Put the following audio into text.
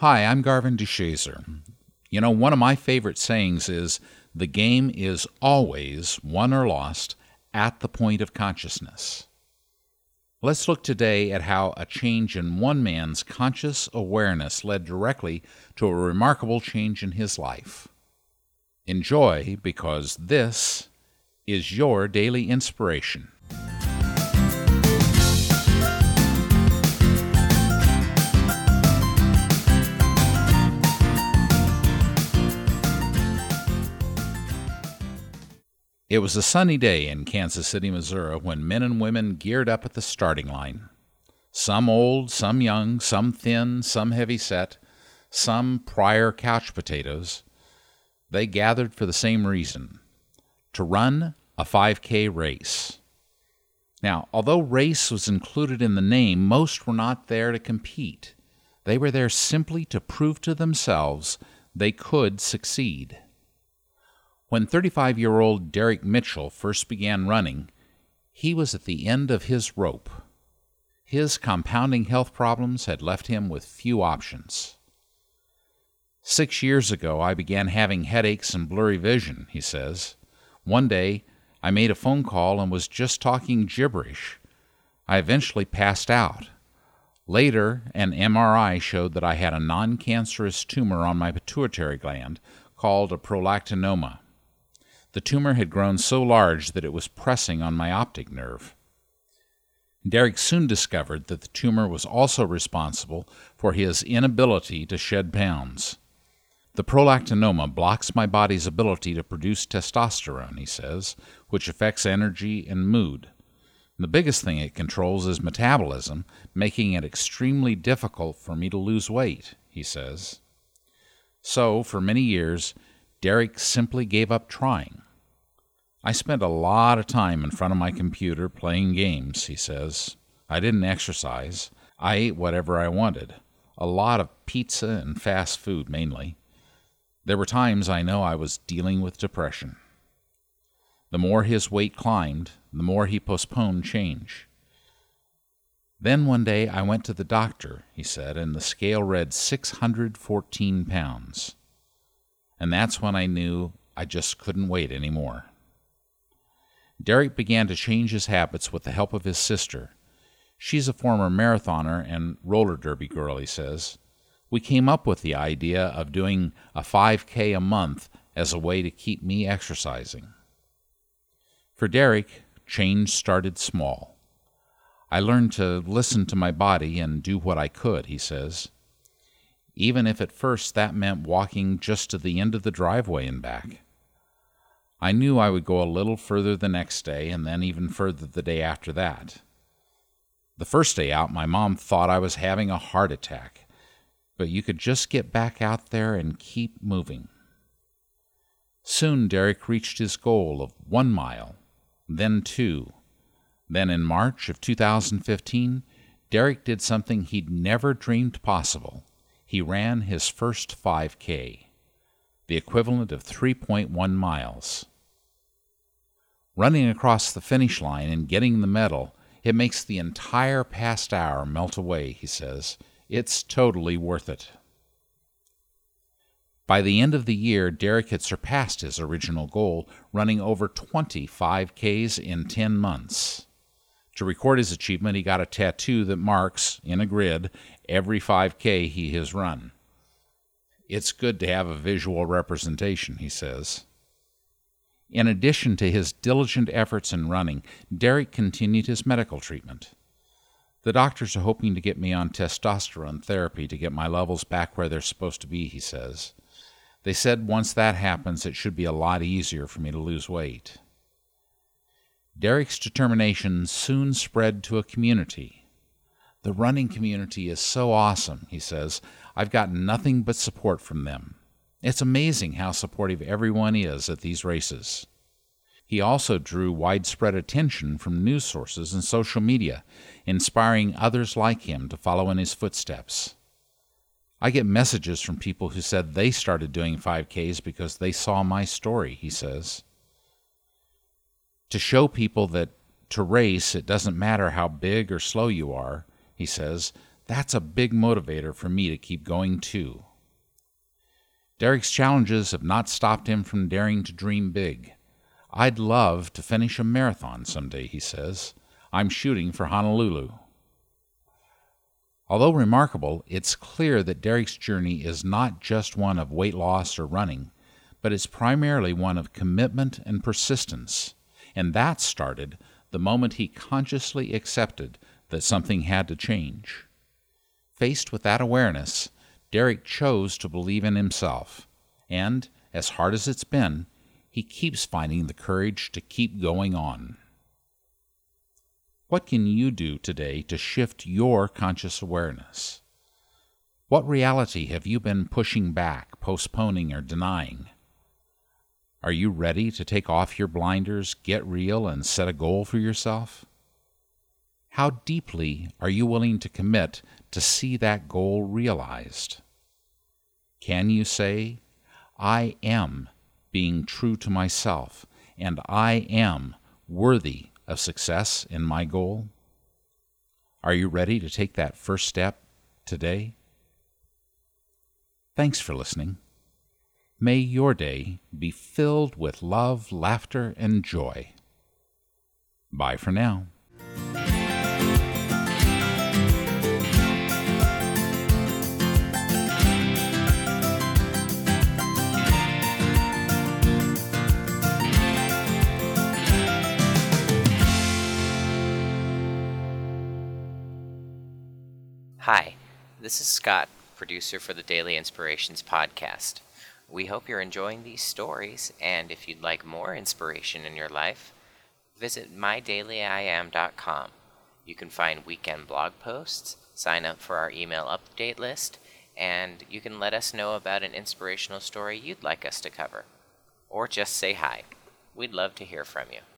Hi, I'm Garvin DeShazer. You know, one of my favorite sayings is the game is always won or lost at the point of consciousness. Let's look today at how a change in one man's conscious awareness led directly to a remarkable change in his life. Enjoy because this is your daily inspiration. It was a sunny day in Kansas City, Missouri, when men and women geared up at the starting line. Some old, some young, some thin, some heavy set, some prior couch potatoes. They gathered for the same reason to run a 5K race. Now, although race was included in the name, most were not there to compete. They were there simply to prove to themselves they could succeed. When 35 year old Derek Mitchell first began running, he was at the end of his rope. His compounding health problems had left him with few options. Six years ago, I began having headaches and blurry vision, he says. One day, I made a phone call and was just talking gibberish. I eventually passed out. Later, an MRI showed that I had a non cancerous tumor on my pituitary gland called a prolactinoma. The tumor had grown so large that it was pressing on my optic nerve. Derek soon discovered that the tumor was also responsible for his inability to shed pounds. The prolactinoma blocks my body's ability to produce testosterone, he says, which affects energy and mood. The biggest thing it controls is metabolism, making it extremely difficult for me to lose weight, he says. So, for many years, Derek simply gave up trying. I spent a lot of time in front of my computer playing games, he says. I didn't exercise. I ate whatever I wanted. A lot of pizza and fast food mainly. There were times I know I was dealing with depression. The more his weight climbed, the more he postponed change. Then one day I went to the doctor, he said, and the scale read 614 pounds. And that's when I knew I just couldn't wait any more. Derek began to change his habits with the help of his sister. She's a former marathoner and roller derby girl, he says. We came up with the idea of doing a 5K a month as a way to keep me exercising. For Derek, change started small. I learned to listen to my body and do what I could, he says. Even if at first that meant walking just to the end of the driveway and back. I knew I would go a little further the next day and then even further the day after that. The first day out, my mom thought I was having a heart attack, but you could just get back out there and keep moving. Soon Derek reached his goal of one mile, then two. Then in March of 2015, Derek did something he'd never dreamed possible. He ran his first 5K the equivalent of 3.1 miles. Running across the finish line and getting the medal, it makes the entire past hour melt away, he says. It's totally worth it. By the end of the year, Derek had surpassed his original goal, running over 25 Ks in 10 months. To record his achievement, he got a tattoo that marks, in a grid, every 5K he has run. It's good to have a visual representation, he says. In addition to his diligent efforts in running, Derek continued his medical treatment. The doctors are hoping to get me on testosterone therapy to get my levels back where they're supposed to be, he says. They said once that happens, it should be a lot easier for me to lose weight. Derek's determination soon spread to a community. The running community is so awesome, he says. I've gotten nothing but support from them. It's amazing how supportive everyone is at these races. He also drew widespread attention from news sources and social media, inspiring others like him to follow in his footsteps. I get messages from people who said they started doing 5Ks because they saw my story, he says. To show people that to race, it doesn't matter how big or slow you are, he says, That's a big motivator for me to keep going too. Derek's challenges have not stopped him from daring to dream big. I'd love to finish a marathon someday, he says. I'm shooting for Honolulu. Although remarkable, it's clear that Derek's journey is not just one of weight loss or running, but it's primarily one of commitment and persistence. And that started the moment he consciously accepted that something had to change. Faced with that awareness, Derek chose to believe in himself, and, as hard as it's been, he keeps finding the courage to keep going on. What can you do today to shift your conscious awareness? What reality have you been pushing back, postponing, or denying? Are you ready to take off your blinders, get real, and set a goal for yourself? How deeply are you willing to commit to see that goal realized? Can you say, I am being true to myself, and I am worthy of success in my goal? Are you ready to take that first step today? Thanks for listening. May your day be filled with love, laughter, and joy. Bye for now. Hi, this is Scott, producer for the Daily Inspirations podcast. We hope you're enjoying these stories, and if you'd like more inspiration in your life, visit mydailyim.com. You can find weekend blog posts, sign up for our email update list, and you can let us know about an inspirational story you'd like us to cover. Or just say hi. We'd love to hear from you.